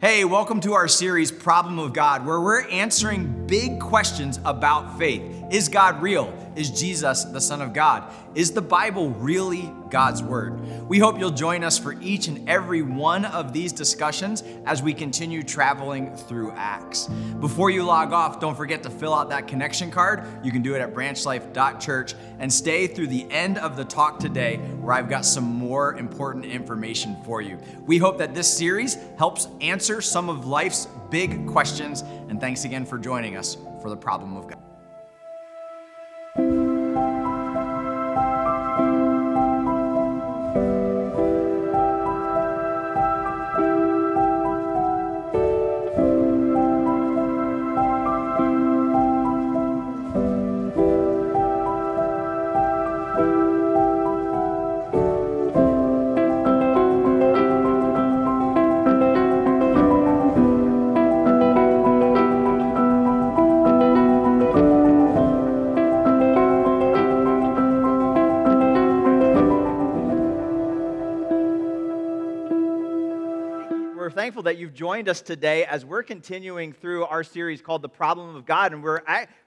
Hey, welcome to our series, Problem of God, where we're answering big questions about faith. Is God real? Is Jesus the Son of God? Is the Bible really God's Word? We hope you'll join us for each and every one of these discussions as we continue traveling through Acts. Before you log off, don't forget to fill out that connection card. You can do it at branchlife.church and stay through the end of the talk today where I've got some more important information for you. We hope that this series helps answer some of life's big questions. And thanks again for joining us for the problem of God. Thankful that you've joined us today as we're continuing through our series called The Problem of God. And we're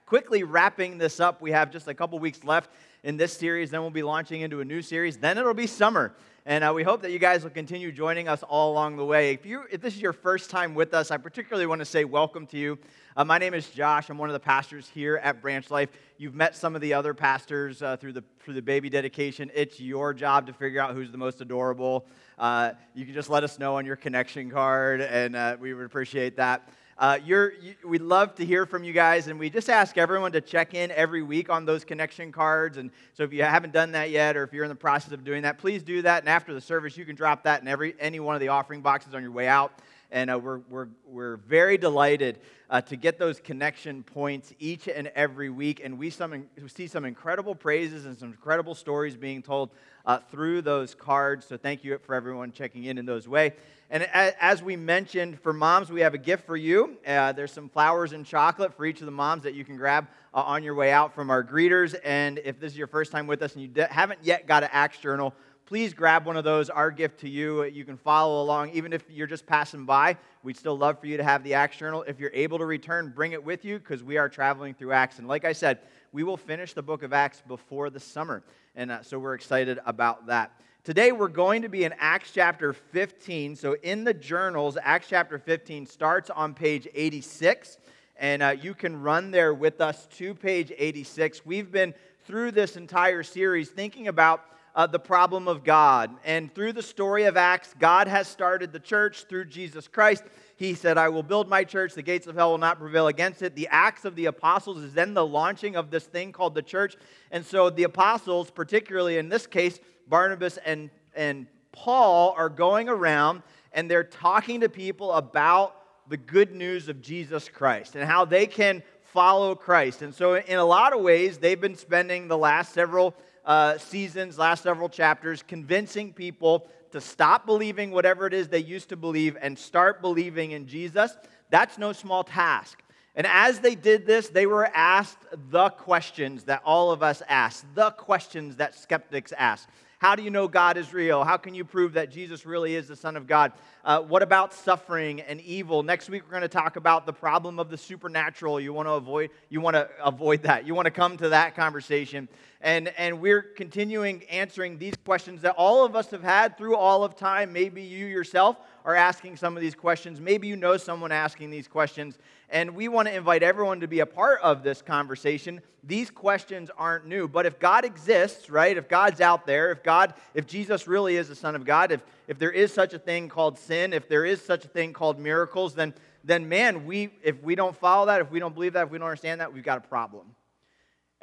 quickly wrapping this up. We have just a couple weeks left in this series. Then we'll be launching into a new series. Then it'll be summer. And uh, we hope that you guys will continue joining us all along the way. If, you, if this is your first time with us, I particularly want to say welcome to you. Uh, my name is Josh. I'm one of the pastors here at Branch Life. You've met some of the other pastors uh, through, the, through the baby dedication. It's your job to figure out who's the most adorable. Uh, you can just let us know on your connection card, and uh, we would appreciate that. Uh, you, we'd love to hear from you guys, and we just ask everyone to check in every week on those connection cards. And so, if you haven't done that yet, or if you're in the process of doing that, please do that. And after the service, you can drop that in every any one of the offering boxes on your way out. And uh, we're, we're, we're very delighted uh, to get those connection points each and every week. And we, some, we see some incredible praises and some incredible stories being told uh, through those cards. So thank you for everyone checking in in those way. And as we mentioned, for moms, we have a gift for you. Uh, there's some flowers and chocolate for each of the moms that you can grab uh, on your way out from our greeters. And if this is your first time with us and you de- haven't yet got an Acts journal, please grab one of those, our gift to you. You can follow along, even if you're just passing by. We'd still love for you to have the Acts Journal. If you're able to return, bring it with you because we are traveling through Acts. And like I said, we will finish the book of Acts before the summer. And uh, so we're excited about that. Today we're going to be in Acts chapter 15. So in the journals, Acts chapter 15 starts on page 86. And uh, you can run there with us to page 86. We've been through this entire series thinking about uh, the problem of God. And through the story of Acts, God has started the church through Jesus Christ. He said, I will build my church, the gates of hell will not prevail against it. The Acts of the Apostles is then the launching of this thing called the church. And so the apostles, particularly in this case, Barnabas and, and Paul, are going around and they're talking to people about the good news of Jesus Christ and how they can follow Christ. And so, in a lot of ways, they've been spending the last several uh, seasons, last several chapters, convincing people to stop believing whatever it is they used to believe and start believing in Jesus. That's no small task. And as they did this, they were asked the questions that all of us ask, the questions that skeptics ask. How do you know God is real? How can you prove that Jesus really is the Son of God? Uh, what about suffering and evil? Next week we're going to talk about the problem of the supernatural. You want to avoid you want to avoid that. You want to come to that conversation. And and we're continuing answering these questions that all of us have had through all of time. Maybe you yourself are asking some of these questions. Maybe you know someone asking these questions. And we want to invite everyone to be a part of this conversation. These questions aren't new. But if God exists, right? If God's out there, if God, if Jesus really is the Son of God, if, if there is such a thing called sin, if there is such a thing called miracles, then, then man, we, if we don't follow that, if we don't believe that, if we don't understand that, we've got a problem.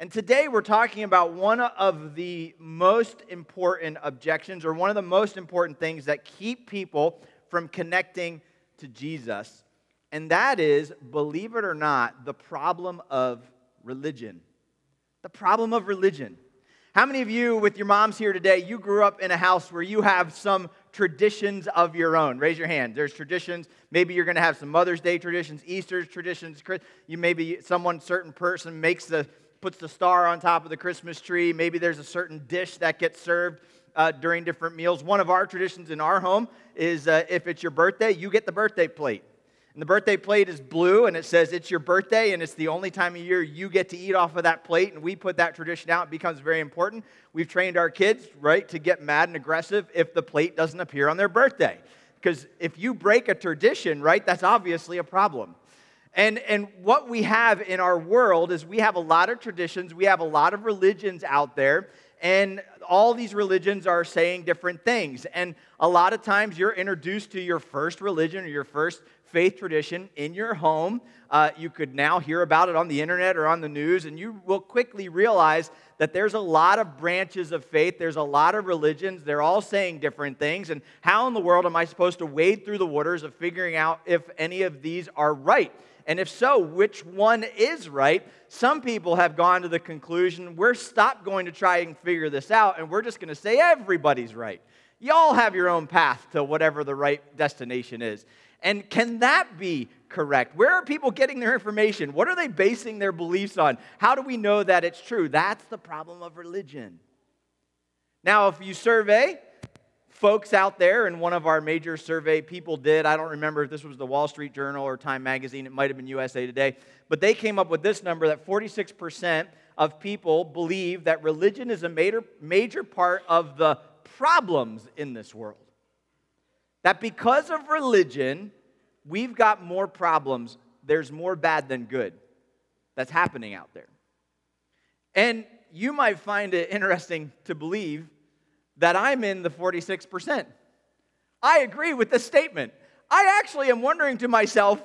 And today we're talking about one of the most important objections or one of the most important things that keep people from connecting to Jesus. And that is, believe it or not, the problem of religion. The problem of religion. How many of you, with your moms here today, you grew up in a house where you have some traditions of your own? Raise your hand. There's traditions. Maybe you're going to have some Mother's Day traditions, Easter's traditions. You maybe someone, certain person makes the puts the star on top of the Christmas tree. Maybe there's a certain dish that gets served uh, during different meals. One of our traditions in our home is uh, if it's your birthday, you get the birthday plate. And the birthday plate is blue and it says it's your birthday and it's the only time of year you get to eat off of that plate. And we put that tradition out. It becomes very important. We've trained our kids, right, to get mad and aggressive if the plate doesn't appear on their birthday. Because if you break a tradition, right, that's obviously a problem. And, and what we have in our world is we have a lot of traditions, we have a lot of religions out there, and all these religions are saying different things. And a lot of times you're introduced to your first religion or your first faith tradition in your home. Uh, you could now hear about it on the internet or on the news, and you will quickly realize that there's a lot of branches of faith, there's a lot of religions, they're all saying different things. And how in the world am I supposed to wade through the waters of figuring out if any of these are right? And if so, which one is right? Some people have gone to the conclusion we're stop going to try and figure this out, and we're just going to say everybody's right. Y'all have your own path to whatever the right destination is. And can that be correct? Where are people getting their information? What are they basing their beliefs on? How do we know that it's true? That's the problem of religion. Now, if you survey folks out there, and one of our major survey people did, I don't remember if this was the Wall Street Journal or Time Magazine, it might have been USA Today, but they came up with this number that 46% of people believe that religion is a major, major part of the problems in this world. That because of religion, we've got more problems. There's more bad than good that's happening out there. And you might find it interesting to believe that I'm in the 46%. I agree with this statement. I actually am wondering to myself,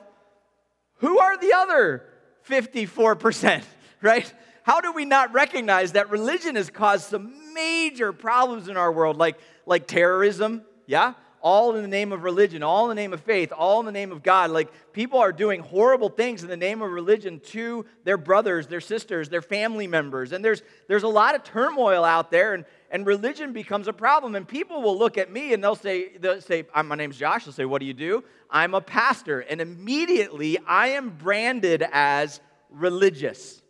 who are the other 54%, right? How do we not recognize that religion has caused some major problems in our world, like, like terrorism, yeah? All in the name of religion, all in the name of faith, all in the name of God. Like people are doing horrible things in the name of religion to their brothers, their sisters, their family members. And there's, there's a lot of turmoil out there, and, and religion becomes a problem. And people will look at me and they'll say, they'll say uh, My name's Josh. They'll say, What do you do? I'm a pastor. And immediately I am branded as religious.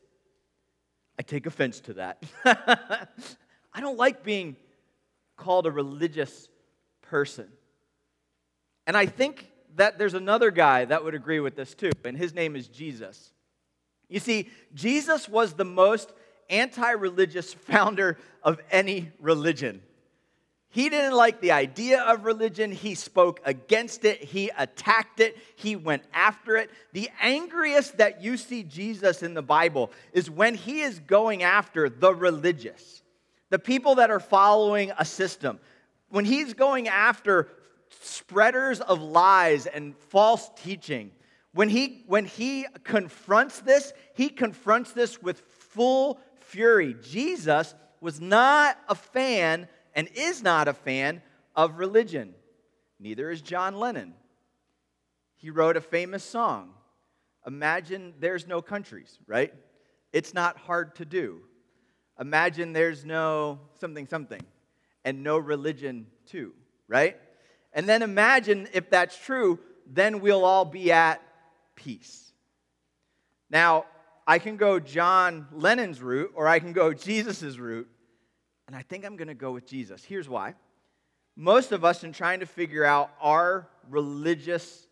I take offense to that. I don't like being called a religious person. And I think that there's another guy that would agree with this too, and his name is Jesus. You see, Jesus was the most anti religious founder of any religion. He didn't like the idea of religion. He spoke against it. He attacked it. He went after it. The angriest that you see Jesus in the Bible is when he is going after the religious, the people that are following a system. When he's going after spreaders of lies and false teaching. When he, when he confronts this, he confronts this with full fury. Jesus was not a fan and is not a fan of religion. Neither is John Lennon. He wrote a famous song Imagine there's no countries, right? It's not hard to do. Imagine there's no something, something, and no religion too, right? And then imagine if that's true, then we'll all be at peace. Now, I can go John Lennon's route or I can go Jesus' route, and I think I'm going to go with Jesus. Here's why. Most of us, in trying to figure out our religious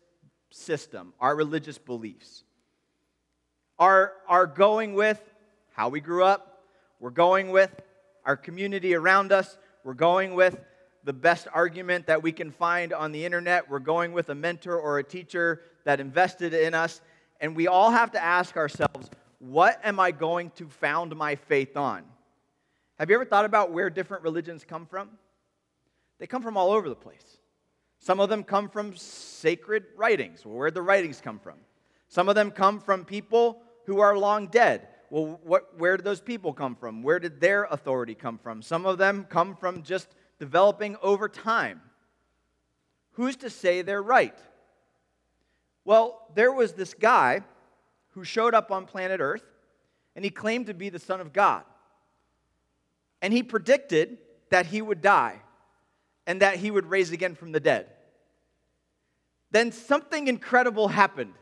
system, our religious beliefs, are, are going with how we grew up, we're going with our community around us, we're going with the best argument that we can find on the internet. We're going with a mentor or a teacher that invested in us. And we all have to ask ourselves, what am I going to found my faith on? Have you ever thought about where different religions come from? They come from all over the place. Some of them come from sacred writings. Well, where did the writings come from? Some of them come from people who are long dead. Well, what, where did those people come from? Where did their authority come from? Some of them come from just developing over time. Who's to say they're right? Well, there was this guy who showed up on planet Earth and he claimed to be the Son of God. And he predicted that he would die and that he would raise again from the dead. Then something incredible happened.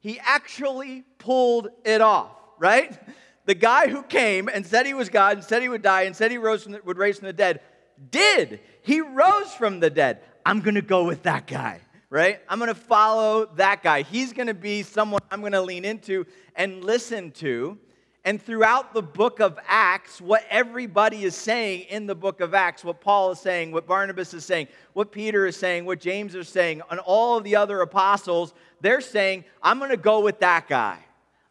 He actually pulled it off, right? The guy who came and said he was God and said he would die and said he rose the, would raise from the dead did. He rose from the dead. I'm going to go with that guy, right? I'm going to follow that guy. He's going to be someone I'm going to lean into and listen to. And throughout the book of Acts, what everybody is saying in the book of Acts, what Paul is saying, what Barnabas is saying, what Peter is saying, what James is saying, and all of the other apostles, they're saying, I'm going to go with that guy.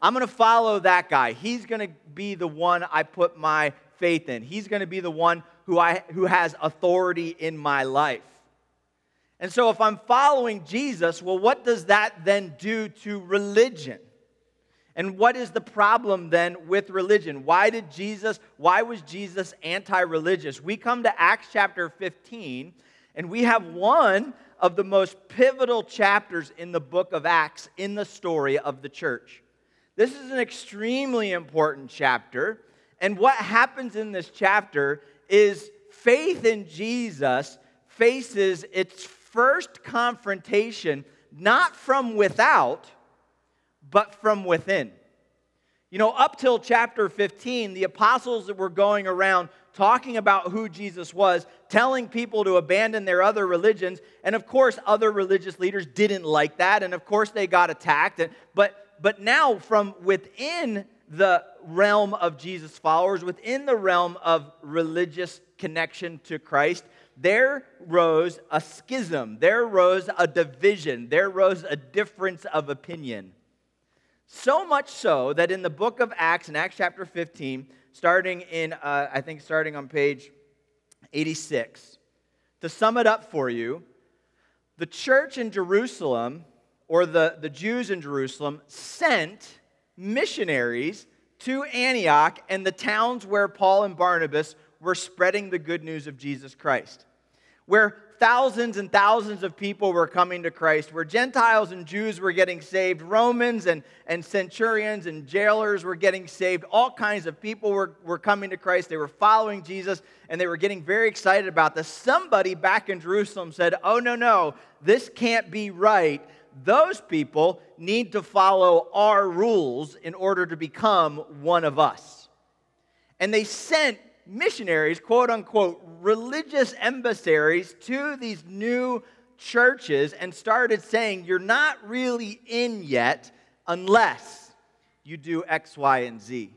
I'm going to follow that guy. He's going to be the one I put my faith in. He's going to be the one who, I, who has authority in my life. And so, if I'm following Jesus, well, what does that then do to religion? And what is the problem then with religion? Why did Jesus, why was Jesus anti religious? We come to Acts chapter 15, and we have one of the most pivotal chapters in the book of Acts in the story of the church. This is an extremely important chapter. And what happens in this chapter is faith in Jesus faces its first confrontation not from without but from within. You know, up till chapter 15, the apostles that were going around talking about who Jesus was, telling people to abandon their other religions. And of course, other religious leaders didn't like that. And of course, they got attacked. But, but now, from within the realm of Jesus' followers, within the realm of religious connection to Christ, there rose a schism, there rose a division, there rose a difference of opinion. So much so that in the book of Acts, in Acts chapter 15, starting in, uh, I think, starting on page 86, to sum it up for you, the church in Jerusalem, or the, the Jews in Jerusalem, sent missionaries to Antioch and the towns where Paul and Barnabas were spreading the good news of Jesus Christ. Where thousands and thousands of people were coming to Christ, where Gentiles and Jews were getting saved, Romans and, and centurions and jailers were getting saved, all kinds of people were, were coming to Christ. They were following Jesus and they were getting very excited about this. Somebody back in Jerusalem said, Oh, no, no, this can't be right. Those people need to follow our rules in order to become one of us. And they sent missionaries, quote unquote, religious emissaries to these new churches and started saying, You're not really in yet unless you do X, Y, and Z.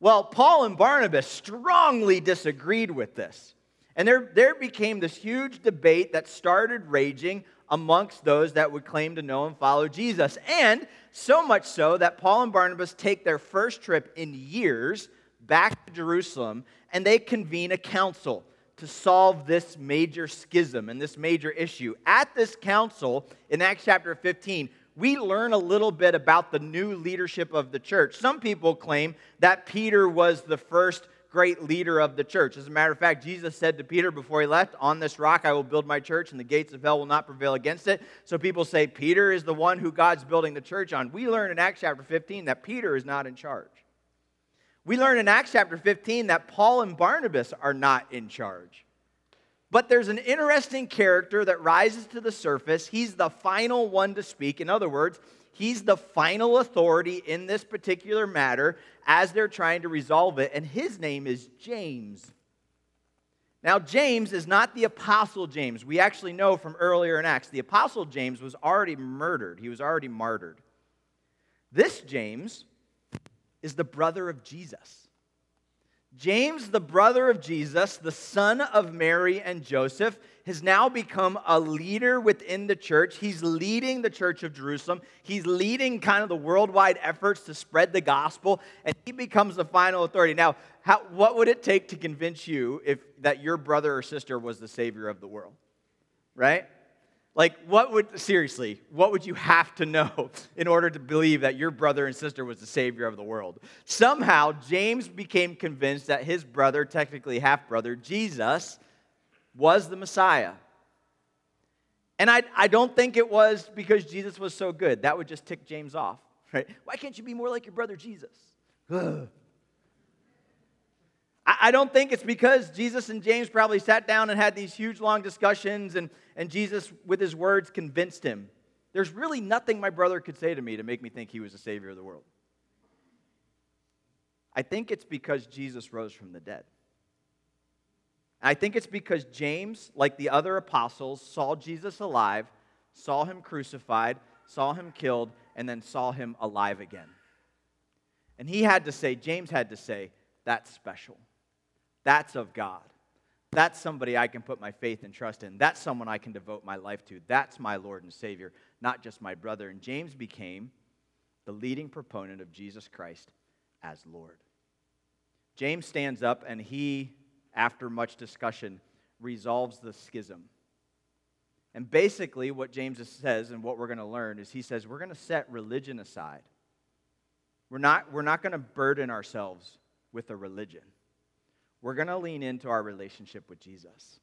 Well, Paul and Barnabas strongly disagreed with this. And there, there became this huge debate that started raging amongst those that would claim to know and follow Jesus. And so much so that Paul and Barnabas take their first trip in years back to Jerusalem and they convene a council to solve this major schism and this major issue. At this council in Acts chapter 15, we learn a little bit about the new leadership of the church. Some people claim that Peter was the first great leader of the church. As a matter of fact, Jesus said to Peter before he left, On this rock I will build my church, and the gates of hell will not prevail against it. So people say Peter is the one who God's building the church on. We learn in Acts chapter 15 that Peter is not in charge. We learn in Acts chapter 15 that Paul and Barnabas are not in charge. But there's an interesting character that rises to the surface. He's the final one to speak. In other words, he's the final authority in this particular matter as they're trying to resolve it, and his name is James. Now, James is not the Apostle James. We actually know from earlier in Acts, the Apostle James was already murdered, he was already martyred. This James is the brother of Jesus. James, the brother of Jesus, the son of Mary and Joseph, has now become a leader within the church. He's leading the church of Jerusalem. He's leading kind of the worldwide efforts to spread the gospel, and he becomes the final authority. Now, how, what would it take to convince you if that your brother or sister was the savior of the world? Right? Like, what would, seriously, what would you have to know in order to believe that your brother and sister was the savior of the world? Somehow, James became convinced that his brother, technically half brother, Jesus, was the Messiah. And I, I don't think it was because Jesus was so good. That would just tick James off, right? Why can't you be more like your brother Jesus? I don't think it's because Jesus and James probably sat down and had these huge long discussions and, and Jesus, with his words, convinced him. There's really nothing my brother could say to me to make me think he was the Savior of the world. I think it's because Jesus rose from the dead. I think it's because James, like the other apostles, saw Jesus alive, saw him crucified, saw him killed, and then saw him alive again. And he had to say, James had to say, that's special. That's of God. That's somebody I can put my faith and trust in. That's someone I can devote my life to. That's my Lord and Savior, not just my brother. And James became the leading proponent of Jesus Christ as Lord. James stands up and he, after much discussion, resolves the schism. And basically, what James says and what we're going to learn is he says we're going to set religion aside. We're not, we're not going to burden ourselves with a religion. We're going to lean into our relationship with Jesus.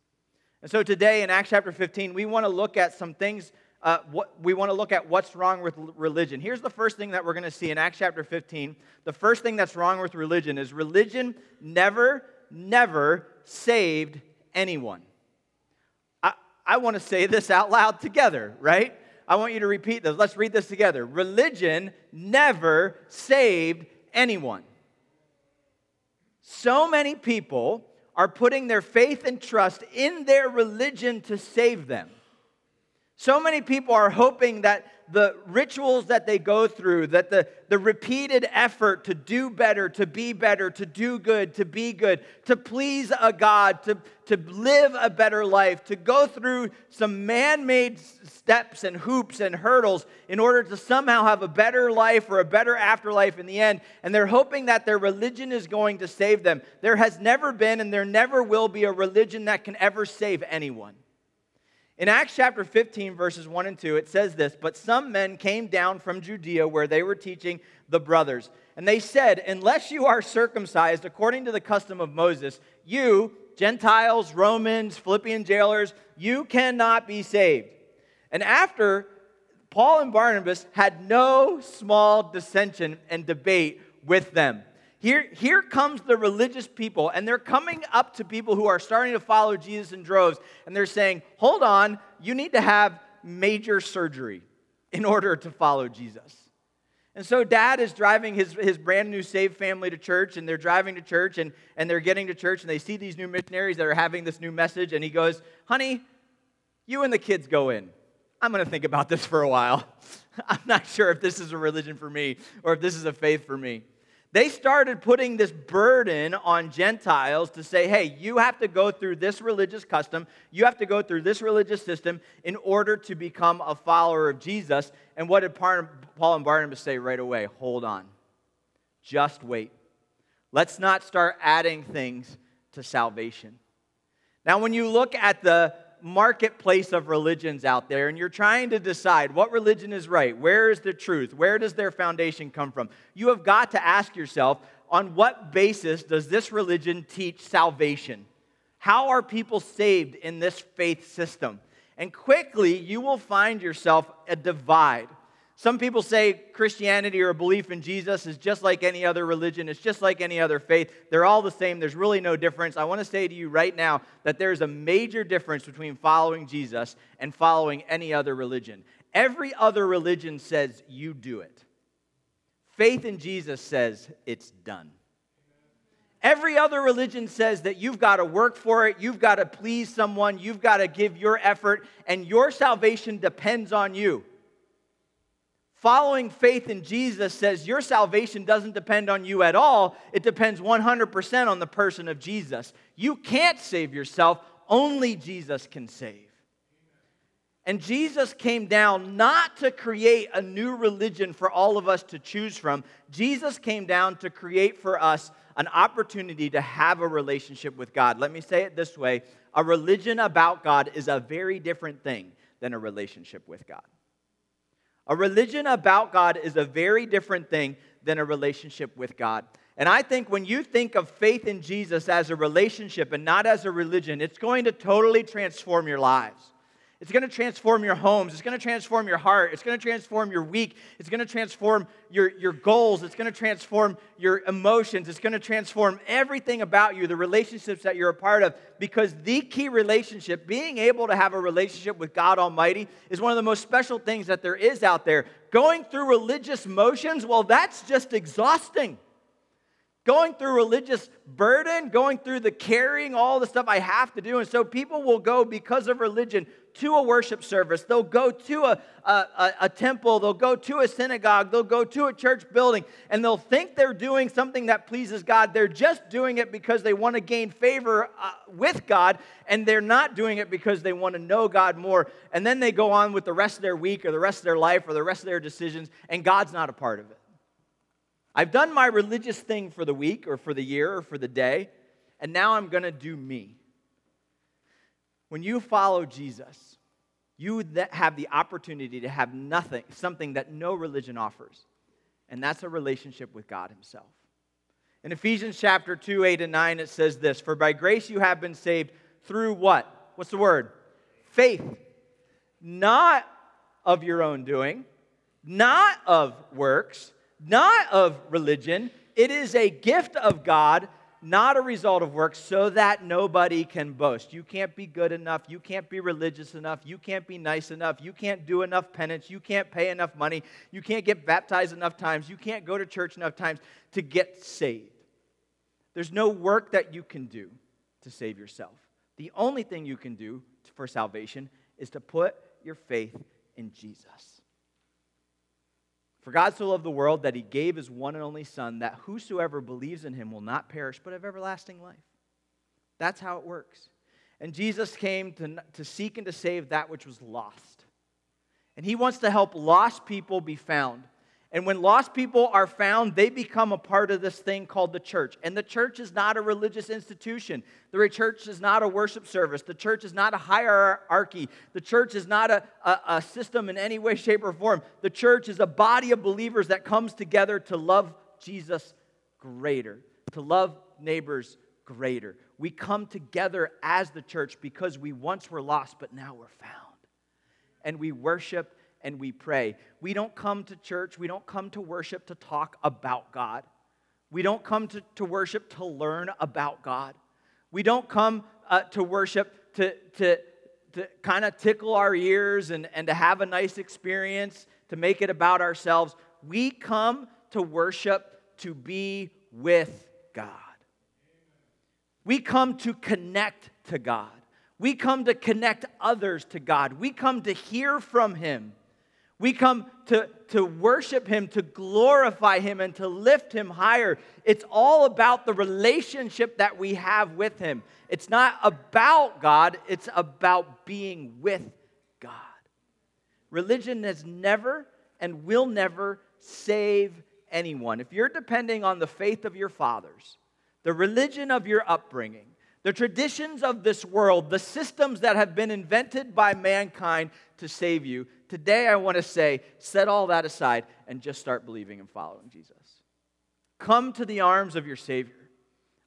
And so today in Acts chapter 15, we want to look at some things. Uh, what, we want to look at what's wrong with religion. Here's the first thing that we're going to see in Acts chapter 15. The first thing that's wrong with religion is religion never, never saved anyone. I, I want to say this out loud together, right? I want you to repeat this. Let's read this together. Religion never saved anyone. So many people are putting their faith and trust in their religion to save them. So many people are hoping that the rituals that they go through, that the, the repeated effort to do better, to be better, to do good, to be good, to please a God, to, to live a better life, to go through some man made steps and hoops and hurdles in order to somehow have a better life or a better afterlife in the end. And they're hoping that their religion is going to save them. There has never been and there never will be a religion that can ever save anyone. In Acts chapter 15, verses 1 and 2, it says this But some men came down from Judea where they were teaching the brothers. And they said, Unless you are circumcised according to the custom of Moses, you, Gentiles, Romans, Philippian jailers, you cannot be saved. And after Paul and Barnabas had no small dissension and debate with them. Here, here comes the religious people, and they're coming up to people who are starting to follow Jesus in droves, and they're saying, Hold on, you need to have major surgery in order to follow Jesus. And so, dad is driving his, his brand new saved family to church, and they're driving to church, and, and they're getting to church, and they see these new missionaries that are having this new message, and he goes, Honey, you and the kids go in. I'm going to think about this for a while. I'm not sure if this is a religion for me or if this is a faith for me. They started putting this burden on Gentiles to say, hey, you have to go through this religious custom, you have to go through this religious system in order to become a follower of Jesus. And what did Paul and Barnabas say right away? Hold on. Just wait. Let's not start adding things to salvation. Now, when you look at the marketplace of religions out there and you're trying to decide what religion is right, where is the truth, where does their foundation come from, you have got to ask yourself on what basis does this religion teach salvation? How are people saved in this faith system? And quickly you will find yourself a divide some people say Christianity or a belief in Jesus is just like any other religion, it's just like any other faith. They're all the same, there's really no difference. I want to say to you right now that there's a major difference between following Jesus and following any other religion. Every other religion says you do it, faith in Jesus says it's done. Every other religion says that you've got to work for it, you've got to please someone, you've got to give your effort, and your salvation depends on you. Following faith in Jesus says your salvation doesn't depend on you at all. It depends 100% on the person of Jesus. You can't save yourself, only Jesus can save. And Jesus came down not to create a new religion for all of us to choose from. Jesus came down to create for us an opportunity to have a relationship with God. Let me say it this way a religion about God is a very different thing than a relationship with God. A religion about God is a very different thing than a relationship with God. And I think when you think of faith in Jesus as a relationship and not as a religion, it's going to totally transform your lives. It's going to transform your homes. It's going to transform your heart. It's going to transform your week. It's going to transform your, your goals. It's going to transform your emotions. It's going to transform everything about you, the relationships that you're a part of. Because the key relationship, being able to have a relationship with God Almighty, is one of the most special things that there is out there. Going through religious motions, well, that's just exhausting. going through religious burden, going through the carrying, all the stuff I have to do. And so people will go because of religion to a worship service. They'll go to a, a, a, temple. They'll go to a synagogue. They'll go to a church building. And they'll think they're doing something that pleases God. They're just doing it because they want to gain favor uh, with God. And they're not doing it because they want to know God more. And then they go on with the rest of their week or the rest of their life or the rest of their decisions. And God's not a part of it. I've done my religious thing for the week or for the year or for the day, and now I'm going to do me. When you follow Jesus, you have the opportunity to have nothing, something that no religion offers, and that's a relationship with God Himself. In Ephesians chapter 2, 8 and 9, it says this For by grace you have been saved through what? What's the word? Faith. Not of your own doing, not of works not of religion. It is a gift of God, not a result of works, so that nobody can boast. You can't be good enough. You can't be religious enough. You can't be nice enough. You can't do enough penance. You can't pay enough money. You can't get baptized enough times. You can't go to church enough times to get saved. There's no work that you can do to save yourself. The only thing you can do for salvation is to put your faith in Jesus. For God so loved the world that he gave his one and only Son, that whosoever believes in him will not perish, but have everlasting life. That's how it works. And Jesus came to, to seek and to save that which was lost. And he wants to help lost people be found. And when lost people are found, they become a part of this thing called the church. And the church is not a religious institution. The church is not a worship service. The church is not a hierarchy. The church is not a, a, a, system in any way, shape, or form. The church is a body of believers that comes together to love Jesus greater, to love neighbors greater. We come together as the church because we once were lost, but now we're found. And we worship and we pray. We don't come to church, we don't come to worship to talk about God. We don't come to, to worship to learn about God. We don't come uh, to worship to, to, to kind of tickle our ears and, and to have a nice experience, to make it about ourselves. We come to worship to be with God. We come to connect to God. We come to connect others to God. We come to hear from Him. We come to, to worship Him, to glorify Him, and to lift Him higher. It's all about the relationship that we have with Him. It's not about God, it's about being with God. Religion has never and will never save anyone. If you're depending on the faith of your fathers, the religion of your upbringing, the traditions of this world, the systems that have been invented by mankind to save you, Today, I want to say, set all that aside and just start believing and following Jesus. Come to the arms of your Savior.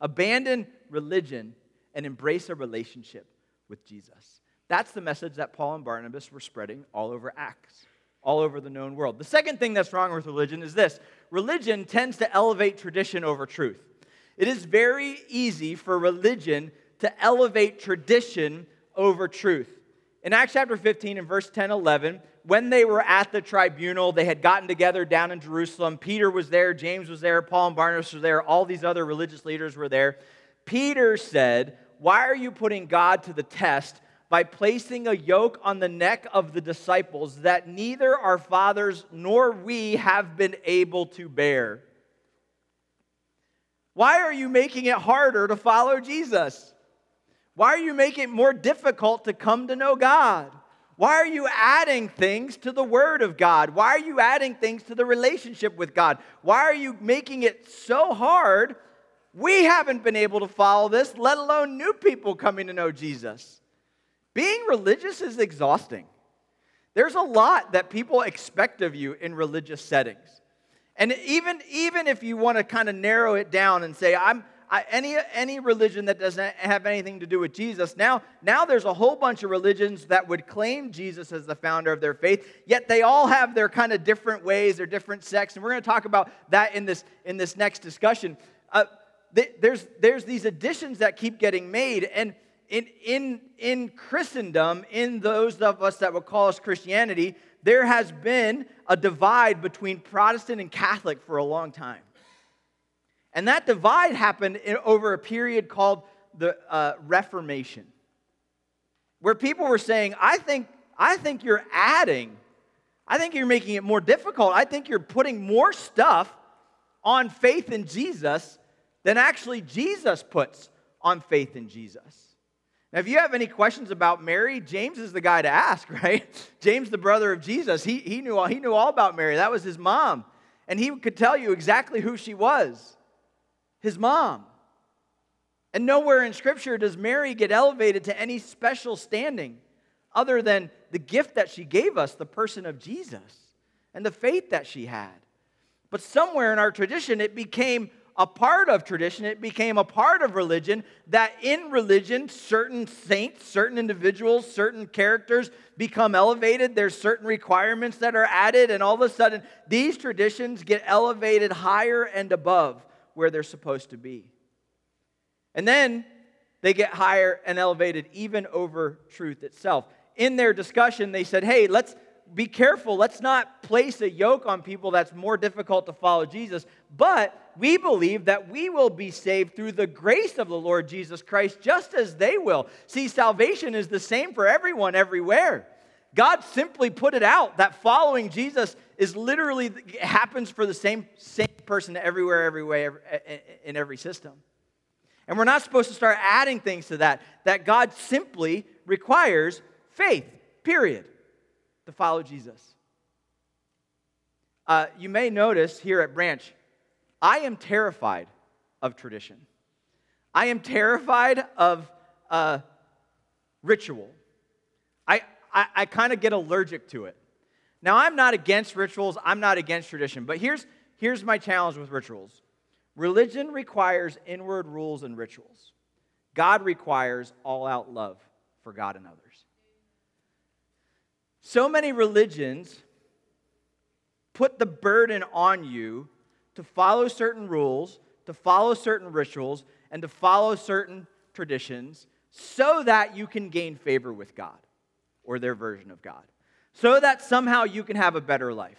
Abandon religion and embrace a relationship with Jesus. That's the message that Paul and Barnabas were spreading all over Acts, all over the known world. The second thing that's wrong with religion is this religion tends to elevate tradition over truth. It is very easy for religion to elevate tradition over truth. In Acts chapter 15 and verse 10 11, when they were at the tribunal, they had gotten together down in Jerusalem. Peter was there, James was there, Paul and Barnabas were there, all these other religious leaders were there. Peter said, Why are you putting God to the test by placing a yoke on the neck of the disciples that neither our fathers nor we have been able to bear? Why are you making it harder to follow Jesus? Why are you making it more difficult to come to know God? Why are you adding things to the Word of God? Why are you adding things to the relationship with God? Why are you making it so hard? We haven't been able to follow this, let alone new people coming to know Jesus. Being religious is exhausting. There's a lot that people expect of you in religious settings. And even, even if you want to kind of narrow it down and say, I'm, I, any, any religion that doesn't have anything to do with Jesus, now, now there's a whole bunch of religions that would claim Jesus as the founder of their faith, yet they all have their kind of different ways, their different sects, and we're going to talk about that in this, in this next discussion. Uh, there's, there's these additions that keep getting made, and in, in, in Christendom, in those of us that would call us Christianity, there has been a divide between Protestant and Catholic for a long time. And that divide happened over a period called the uh, Reformation, where people were saying, I think, I think you're adding, I think you're making it more difficult. I think you're putting more stuff on faith in Jesus than actually Jesus puts on faith in Jesus. Now, if you have any questions about Mary, James is the guy to ask, right? James, the brother of Jesus, he, he, knew, all, he knew all about Mary. That was his mom. And he could tell you exactly who she was his mom. And nowhere in Scripture does Mary get elevated to any special standing other than the gift that she gave us, the person of Jesus, and the faith that she had. But somewhere in our tradition, it became a part of tradition, it became a part of religion that in religion, certain saints, certain individuals, certain characters become elevated. There's certain requirements that are added, and all of a sudden, these traditions get elevated higher and above where they're supposed to be. And then they get higher and elevated even over truth itself. In their discussion, they said, hey, let's be careful. Let's not place a yoke on people that's more difficult to follow Jesus. But we believe that we will be saved through the grace of the Lord Jesus Christ, just as they will. See, salvation is the same for everyone, everywhere. God simply put it out that following Jesus is literally happens for the same, same person everywhere, everywhere, in every system. And we're not supposed to start adding things to that, that God simply requires faith, period, to follow Jesus. Uh, you may notice here at Branch, I am terrified of tradition. I am terrified of uh, ritual. I, I, kind of get allergic to it. Now, I'm not against rituals, I'm not against tradition, but here's, here's my challenge with rituals religion requires inward rules and rituals, God requires all out love for God and others. So many religions put the burden on you to follow certain rules, to follow certain rituals, and to follow certain traditions so that you can gain favor with God or their version of God, so that somehow you can have a better life.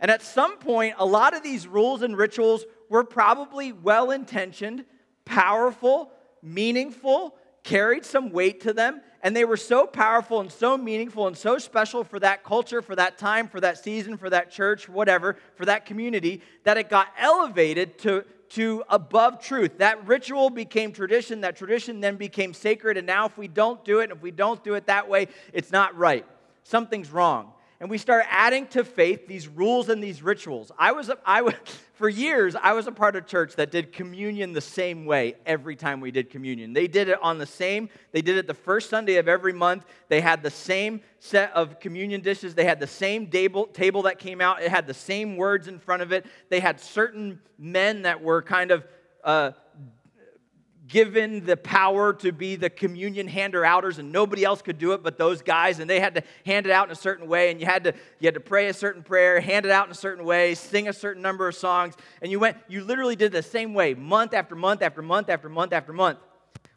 And at some point, a lot of these rules and rituals were probably well intentioned, powerful, meaningful, carried some weight to them, and they were so powerful and so meaningful and so special for that culture, for that time, for that season, for that church, whatever, for that community, that it got elevated to, to above truth. That ritual became tradition. That tradition then became sacred. And now, if we don't do it, if we don't do it that way, it's not right. Something's wrong and we start adding to faith these rules and these rituals. I was, I was, for years, I was a part of church that did communion the same way every time we did communion. They did it on the same, they did it the first Sunday of every month. They had the same set of communion dishes. They had the same table, table that came out. It had the same words in front of it. They had certain men that were kind of uh, given the power to be the communion hander outers and nobody else could do it but those guys and they had to hand it out in a certain way and you had to you had to pray a certain prayer hand it out in a certain way sing a certain number of songs and you went you literally did the same way month after month after month after month after month.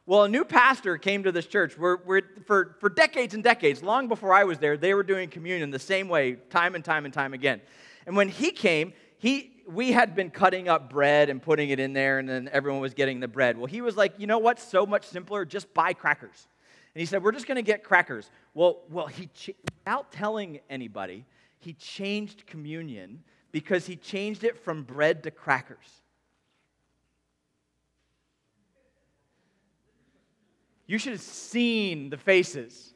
Well a new pastor came to this church. Where, where for, for decades and decades long before i was there they were doing communion the same way time and time and time again. And when he came he we had been cutting up bread and putting it in there, and then everyone was getting the bread. Well, he was like, you know what's so much simpler? Just buy crackers. And he said, we're just going to get crackers. Well, well, he ch- without telling anybody, he changed communion because he changed it from bread to crackers. You should have seen the faces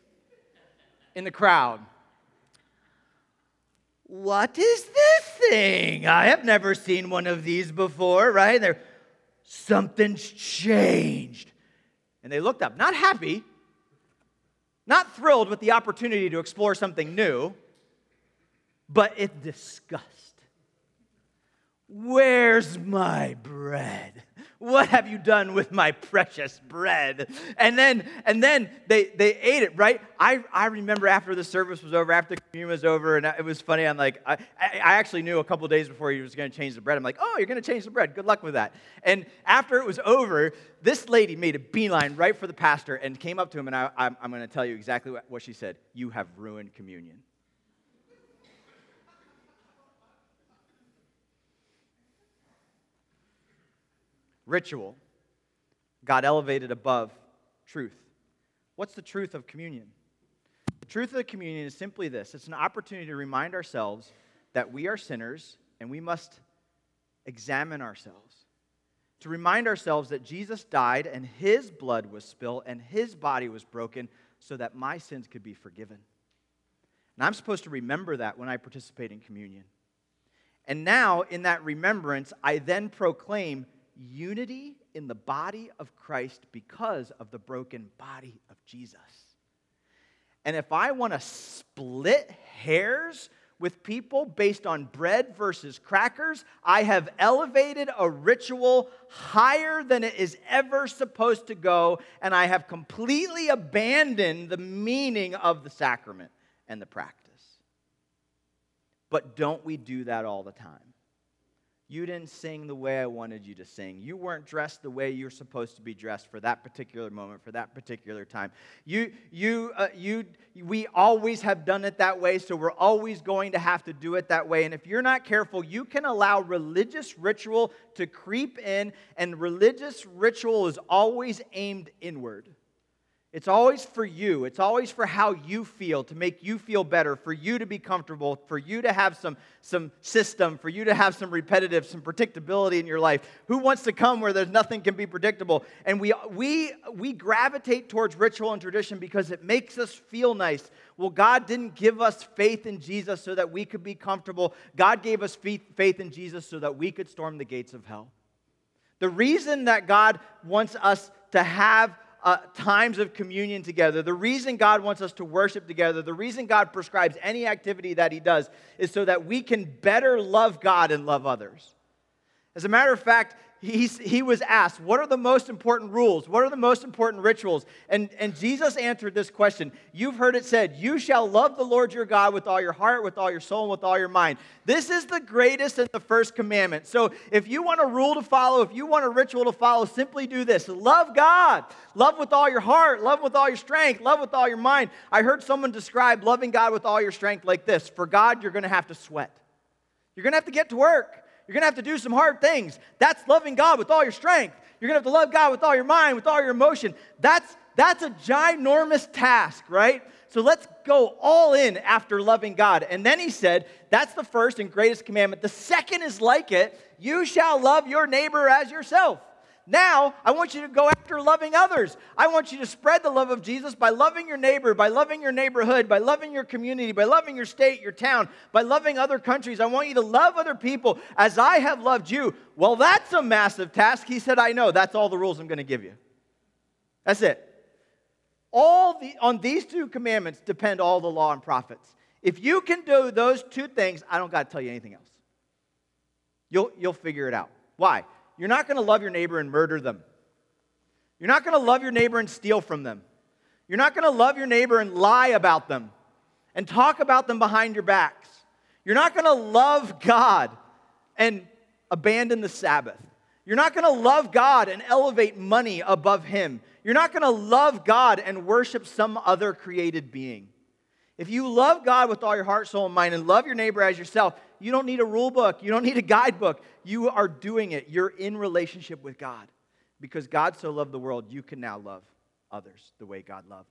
in the crowd what is this I have never seen one of these before, right? They're, something's changed. And they looked up, not happy, not thrilled with the opportunity to explore something new, but it disgust. Where's my bread? What have you done with my precious bread? And then, and then they, they ate it, right? I, I remember after the service was over, after communion was over, and it was funny. I'm like, I, I actually knew a couple days before he was going to change the bread. I'm like, oh, you're going to change the bread. Good luck with that. And after it was over, this lady made a beeline right for the pastor and came up to him, and I, I'm, I'm going to tell you exactly what, what she said. You have ruined communion. Ritual got elevated above truth. What's the truth of communion? The truth of the communion is simply this it's an opportunity to remind ourselves that we are sinners and we must examine ourselves. To remind ourselves that Jesus died and his blood was spilled and his body was broken so that my sins could be forgiven. And I'm supposed to remember that when I participate in communion. And now, in that remembrance, I then proclaim unity in the body of Christ because of the broken body of Jesus. And if I want to split hairs with people based on bread versus crackers, I have elevated a ritual higher than it is ever supposed to go, and I have completely abandoned the meaning of the sacrament and the practice. But don't we do that all the time? You didn't sing the way I wanted you to sing. You weren't dressed the way you're supposed to be dressed for that particular moment, for that particular time. You, you, uh, you, we always have done it that way, so we're always going to have to do it that way. And if you're not careful, you can allow religious ritual to creep in, and religious ritual is always aimed inward. It's always for you. It's always for how you feel, to make you feel better, for you to be comfortable, for you to have some, some system, for you to have some repetitive, some predictability in your life. Who wants to come where there's nothing can be predictable? And we, we, we gravitate towards ritual and tradition because it makes us feel nice. Well, God didn't give us faith in Jesus so that we could be comfortable. God gave us faith in Jesus so that we could storm the gates of hell. The reason that God wants us to have uh, times of communion together, the reason God wants us to worship together, the reason God prescribes any activity that He does is so that we can better love God and love others. As a matter of fact, he's, he was asked, What are the most important rules? What are the most important rituals? And, and Jesus answered this question. You've heard it said, You shall love the Lord your God with all your heart, with all your soul, and with all your mind. This is the greatest and the first commandment. So if you want a rule to follow, if you want a ritual to follow, simply do this love God. Love with all your heart, love with all your strength, love with all your mind. I heard someone describe loving God with all your strength like this For God, you're going to have to sweat, you're going to have to get to work. You're going to have to do some hard things. That's loving God with all your strength. You're going to have to love God with all your mind, with all your emotion. That's, that's a ginormous task, right? So let's go all in after loving God. And then he said, That's the first and greatest commandment. The second is like it you shall love your neighbor as yourself. Now, I want you to go after loving others. I want you to spread the love of Jesus by loving your neighbor, by loving your neighborhood, by loving your community, by loving your state, your town, by loving other countries. I want you to love other people as I have loved you. Well, that's a massive task. He said, I know. That's all the rules I'm going to give you. That's it. All the, on these two commandments depend all the law and prophets. If you can do those two things, I don't got to tell you anything else. You'll, you'll figure it out. Why? You're not going to love your neighbor and murder them. You're not going to love your neighbor and steal from them. You're not going to love your neighbor and lie about them and talk about them behind your backs. You're not going to love God and abandon the Sabbath. You're not going to love God and elevate money above Him. You're not going to love God and worship some other created being. If you love God with all your heart, soul, and mind and love your neighbor as yourself, you don't need a rule book. You don't need a guidebook. You are doing it. You're in relationship with God. Because God so loved the world, you can now love others the way God loved.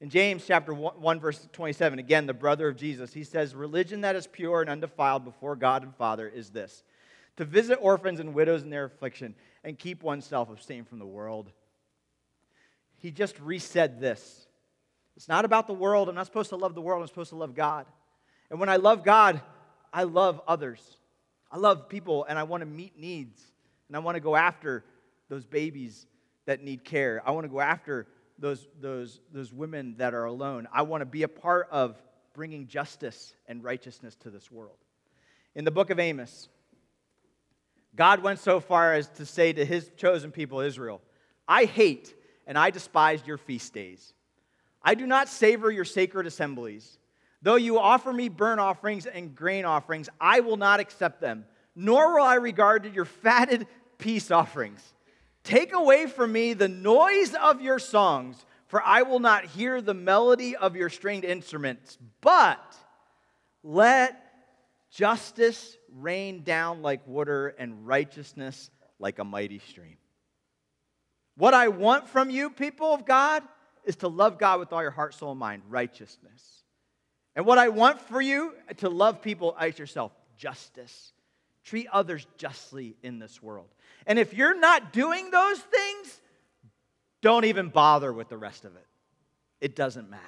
In James chapter 1, verse 27, again, the brother of Jesus, he says, Religion that is pure and undefiled before God and Father is this to visit orphans and widows in their affliction and keep oneself abstained from the world. He just resaid this. It's not about the world. I'm not supposed to love the world. I'm supposed to love God. And when I love God, I love others. I love people and I want to meet needs. And I want to go after those babies that need care. I want to go after those, those, those women that are alone. I want to be a part of bringing justice and righteousness to this world. In the book of Amos, God went so far as to say to his chosen people, Israel, I hate and I despise your feast days. I do not savor your sacred assemblies. Though you offer me burnt offerings and grain offerings, I will not accept them, nor will I regard your fatted peace offerings. Take away from me the noise of your songs, for I will not hear the melody of your stringed instruments. But let justice rain down like water and righteousness like a mighty stream. What I want from you, people of God, is to love God with all your heart, soul, and mind, righteousness. And what I want for you, to love people as yourself, justice. Treat others justly in this world. And if you're not doing those things, don't even bother with the rest of it. It doesn't matter.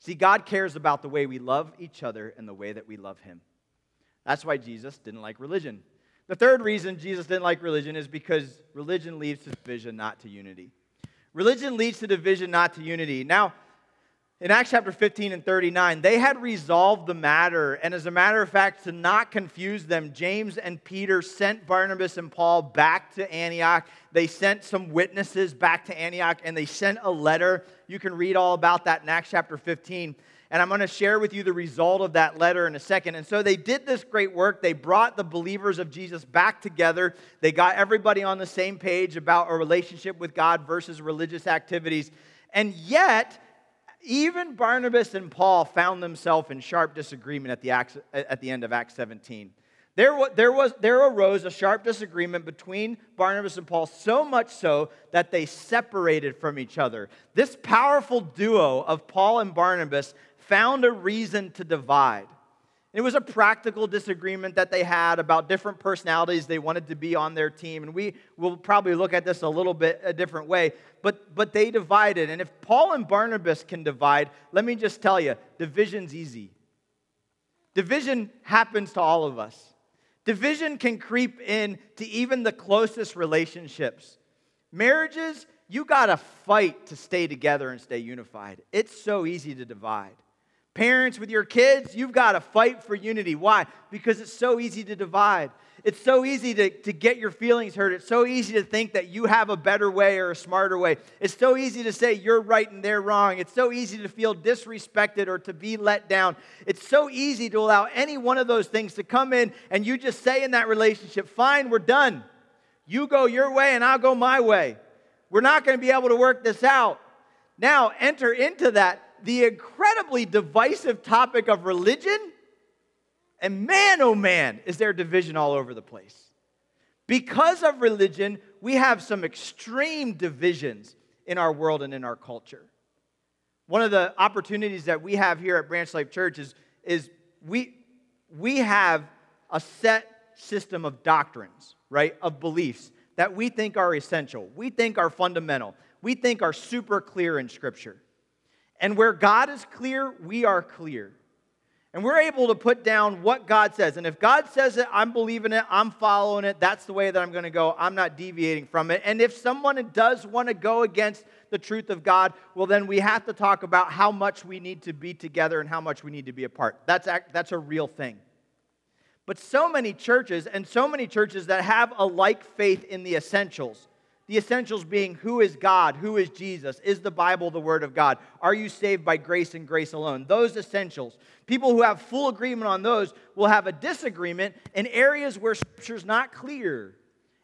See, God cares about the way we love each other and the way that we love Him. That's why Jesus didn't like religion. The third reason Jesus didn't like religion is because religion leads to division, not to unity. Religion leads to division, not to unity. Now, in Acts chapter 15 and 39, they had resolved the matter. And as a matter of fact, to not confuse them, James and Peter sent Barnabas and Paul back to Antioch. They sent some witnesses back to Antioch and they sent a letter. You can read all about that in Acts chapter 15. And I'm going to share with you the result of that letter in a second. And so they did this great work. They brought the believers of Jesus back together. They got everybody on the same page about a relationship with God versus religious activities. And yet, even Barnabas and Paul found themselves in sharp disagreement at the, Acts, at the end of Acts 17. There, there, was, there arose a sharp disagreement between Barnabas and Paul, so much so that they separated from each other. This powerful duo of Paul and Barnabas found a reason to divide. It was a practical disagreement that they had about different personalities they wanted to be on their team. And we will probably look at this a little bit a different way. But, but they divided. And if Paul and Barnabas can divide, let me just tell you division's easy. Division happens to all of us. Division can creep in to even the closest relationships. Marriages, you got to fight to stay together and stay unified. It's so easy to divide. Parents with your kids, you've got to fight for unity. Why? Because it's so easy to divide. It's so easy to, to get your feelings hurt. It's so easy to think that you have a better way or a smarter way. It's so easy to say you're right and they're wrong. It's so easy to feel disrespected or to be let down. It's so easy to allow any one of those things to come in and you just say in that relationship, fine, we're done. You go your way and I'll go my way. We're not going to be able to work this out. Now, enter into that the incredibly divisive topic of religion. And man, oh man, is there division all over the place. Because of religion, we have some extreme divisions in our world and in our culture. One of the opportunities that we have here at Branch Life Church is, is we, we have a set system of doctrines, right, of beliefs that we think are essential, we think are fundamental, we think are super clear in Scripture. And where God is clear, we are clear. And we're able to put down what God says. And if God says it, I'm believing it, I'm following it, that's the way that I'm going to go. I'm not deviating from it. And if someone does want to go against the truth of God, well, then we have to talk about how much we need to be together and how much we need to be apart. That's, that's a real thing. But so many churches, and so many churches that have a like faith in the essentials, the essentials being who is God? Who is Jesus? Is the Bible the Word of God? Are you saved by grace and grace alone? Those essentials. People who have full agreement on those will have a disagreement in areas where Scripture is not clear,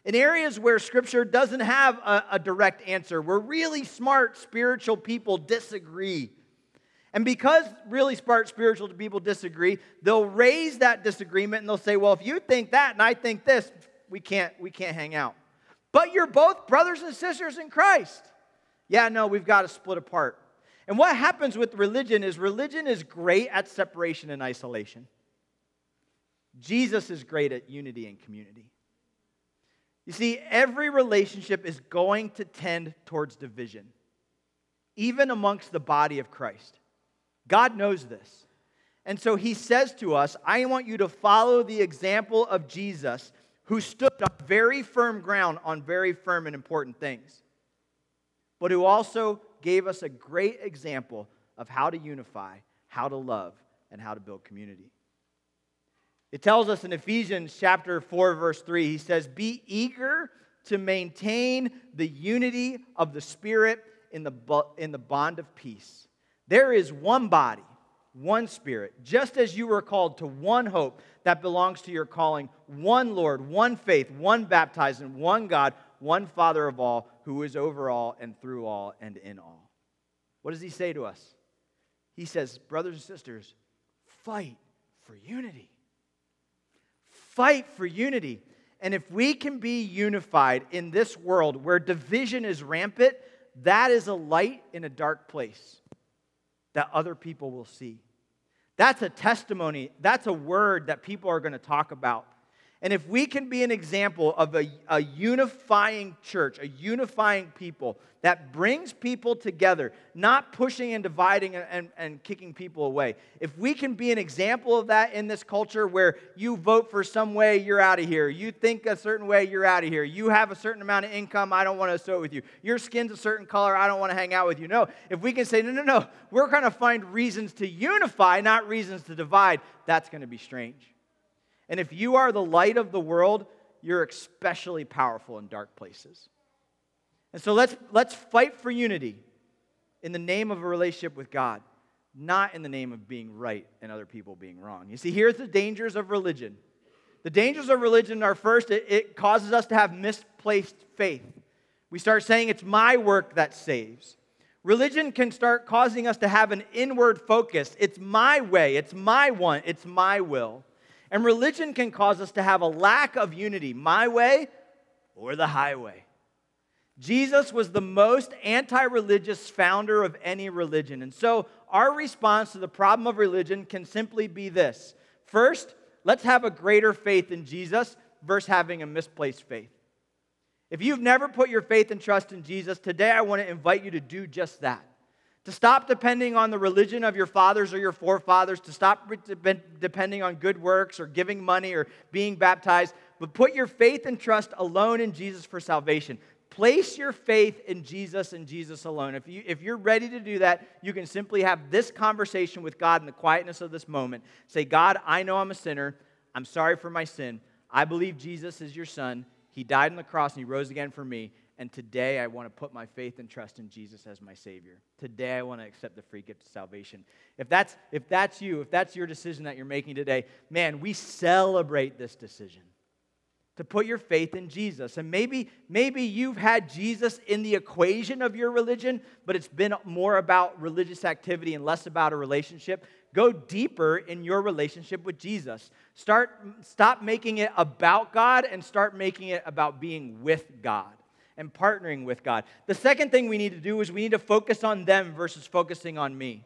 in areas where Scripture doesn't have a, a direct answer, where really smart spiritual people disagree. And because really smart spiritual people disagree, they'll raise that disagreement and they'll say, well, if you think that and I think this, we can't, we can't hang out but you're both brothers and sisters in Christ. Yeah, no, we've got to split apart. And what happens with religion is religion is great at separation and isolation. Jesus is great at unity and community. You see, every relationship is going to tend towards division, even amongst the body of Christ. God knows this. And so he says to us, I want you to follow the example of Jesus who stood on very firm ground on very firm and important things, but who also gave us a great example of how to unify, how to love, and how to build community. It tells us in Ephesians chapter 4 verse 3 he says be eager to maintain the unity of the spirit in the in the bond of peace. There is one body one Spirit, just as you were called to one hope that belongs to your calling, one Lord, one faith, one baptizing, one God, one Father of all, who is over all and through all and in all. What does he say to us? He says, Brothers and sisters, fight for unity. Fight for unity. And if we can be unified in this world where division is rampant, that is a light in a dark place that other people will see. That's a testimony, that's a word that people are going to talk about. And if we can be an example of a, a unifying church, a unifying people that brings people together, not pushing and dividing and, and, and, kicking people away, if we can be an example of that in this culture where you vote for some way, you're out of here. You think a certain way, you're out of here. You have a certain amount of income, I don't want to associate with you. Your skin's a certain color, I don't want to hang out with you. No, if we can say, no, no, no, we're going to find reasons to unify, not reasons to divide, that's going to be strange. And if you are the light of the world, you're especially powerful in dark places. And so let's, let's fight for unity in the name of a relationship with God, not in the name of being right and other people being wrong. You see, here's the dangers of religion. The dangers of religion are first, it, it causes us to have misplaced faith. We start saying it's my work that saves. Religion can start causing us to have an inward focus. It's my way, it's my want, it's my will. And religion can cause us to have a lack of unity my way or the highway. Jesus was the most anti religious founder of any religion. And so, our response to the problem of religion can simply be this first, let's have a greater faith in Jesus versus having a misplaced faith. If you've never put your faith and trust in Jesus, today I want to invite you to do just that to stop depending on the religion of your fathers or your forefathers, to stop depending on good works or giving money or being baptized, but put your faith and trust alone in Jesus for salvation. Place your faith in Jesus and Jesus alone. If, you, if you're ready to do that, you can simply have this conversation with God in the quietness of this moment. Say, God, I know I'm a sinner. I'm sorry for my sin. I believe Jesus is your son. He died on the cross and he rose again for me. And today I want to put my faith and trust in Jesus as my Savior. Today I want to accept the free gift of salvation. If that's, if that's you, if that's your decision that you're making today, man, we celebrate this decision to put your faith in Jesus. And maybe, maybe you've had Jesus in the equation of your religion, but it's been more about religious activity and less about a relationship. Go deeper in your relationship with Jesus. Start, stop making it about God and start making it about being with God and partnering with God. The second thing we need to do is we need to focus on them versus focusing on me.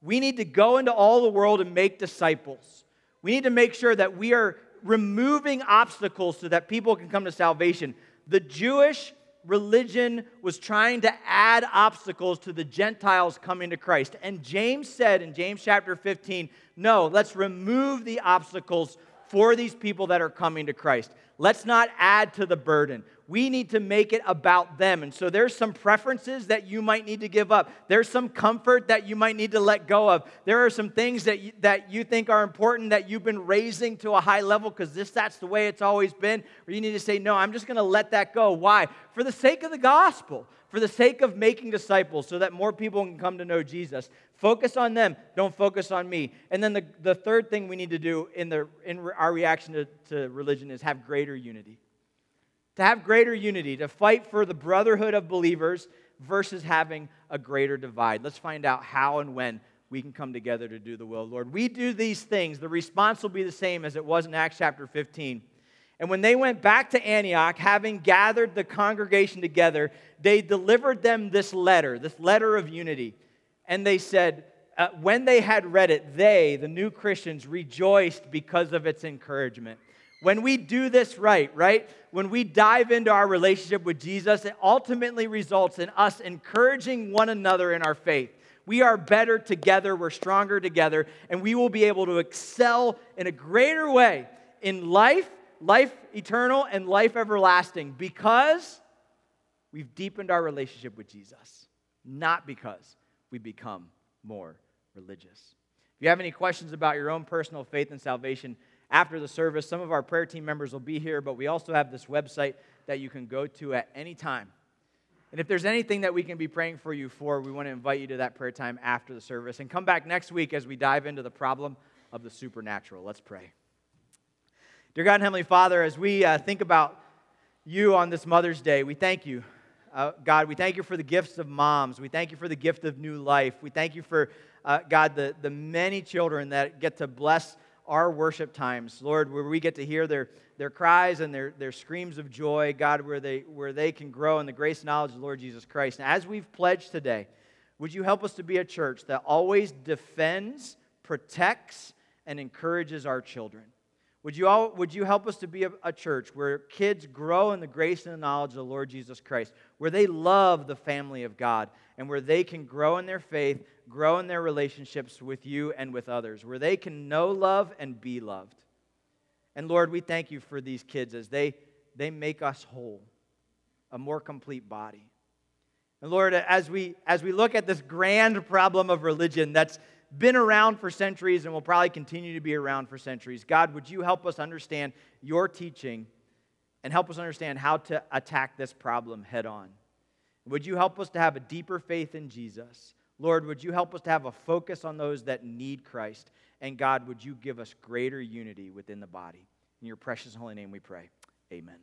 We need to go into all the world and make disciples. We need to make sure that we are removing obstacles so that people can come to salvation. The Jewish religion was trying to add obstacles to the Gentiles coming to Christ. And James said in James chapter 15, no, let's remove the obstacles for these people that are coming to Christ. Let's not add to the burden we need to make it about them. And so there's some preferences that you might need to give up. There's some comfort that you might need to let go of. There are some things that you, that you think are important that you've been raising to a high level because this that's the way it's always been. Or you need to say, "No, I'm just going to let that go." Why? For the sake of the gospel. For the sake of making disciples so that more people can come to know Jesus. Focus on them, don't focus on me. And then the, the third thing we need to do in, the, in our reaction to, to religion is have greater unity to have greater unity, to fight for the brotherhood of believers versus having a greater divide. Let's find out how and when we can come together to do the will of the Lord. We do these things, the response will be the same as it was in Acts chapter 15. And when they went back to Antioch, having gathered the congregation together, they delivered them this letter, this letter of unity. And they said, uh, when they had read it, they, the new Christians, rejoiced because of its encouragement. When we do this right, right? When we dive into our relationship with Jesus, it ultimately results in us encouraging one another in our faith. We are better together, we're stronger together, and we will be able to excel in a greater way in life, life eternal, and life everlasting because we've deepened our relationship with Jesus, not because we become more religious. If you have any questions about your own personal faith and salvation, after the service. Some of our prayer team members will be here, but we also have this website that you can go to at any time. And if there's anything that we can be praying for you for, we want to invite you to that prayer time after the service. And come back next week as we dive into the problem of the supernatural. Let's pray. Dear God and Heavenly Father, as we uh, think about you on this Mother's Day, we thank you. Uh, God, we thank you for the gifts of moms. We thank you for the gift of new life. We thank you for, uh, God, the, the many children that get to bless our worship times, Lord, where we get to hear their, their cries and their, their screams of joy, God, where they, where they can grow in the grace and knowledge of the Lord Jesus Christ. And as we've pledged today, would you help us to be a church that always defends, protects, and encourages our children? Would you, all, would you help us to be a, a, church where kids grow in the grace and the knowledge of the Lord Jesus Christ, where they love the family of God, and where they can grow in their faith, grow in their relationships with you and with others, where they can know love and be loved? And Lord, we thank you for these kids as they, they make us whole, a more complete body. And Lord, as we, as we look at this grand problem of religion that's been around for centuries and will probably continue to be around for centuries, God, would you help us understand your teaching and help us understand how to attack this problem head on? Would you help us to have a deeper faith in Jesus? Lord, would you help us to have a focus on those that need Christ? And God, would you give us greater unity within the body? In your precious holy name we pray. Amen.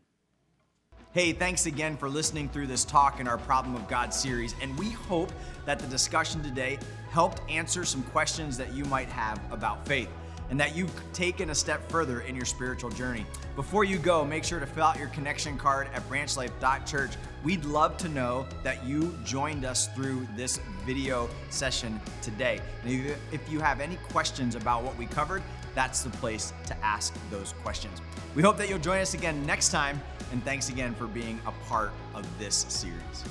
Hey, thanks again for listening through this talk in our Problem of God series, and we hope that the discussion today helped answer some questions that you might have about faith and that you've taken a step further in your spiritual journey. Before you go, make sure to fill out your connection card at branchlife.church. We'd love to know that you joined us through this video session today. And if you have any questions about what we covered, that's the place to ask those questions. We hope that you'll join us again next time, and thanks again for being a part of this series.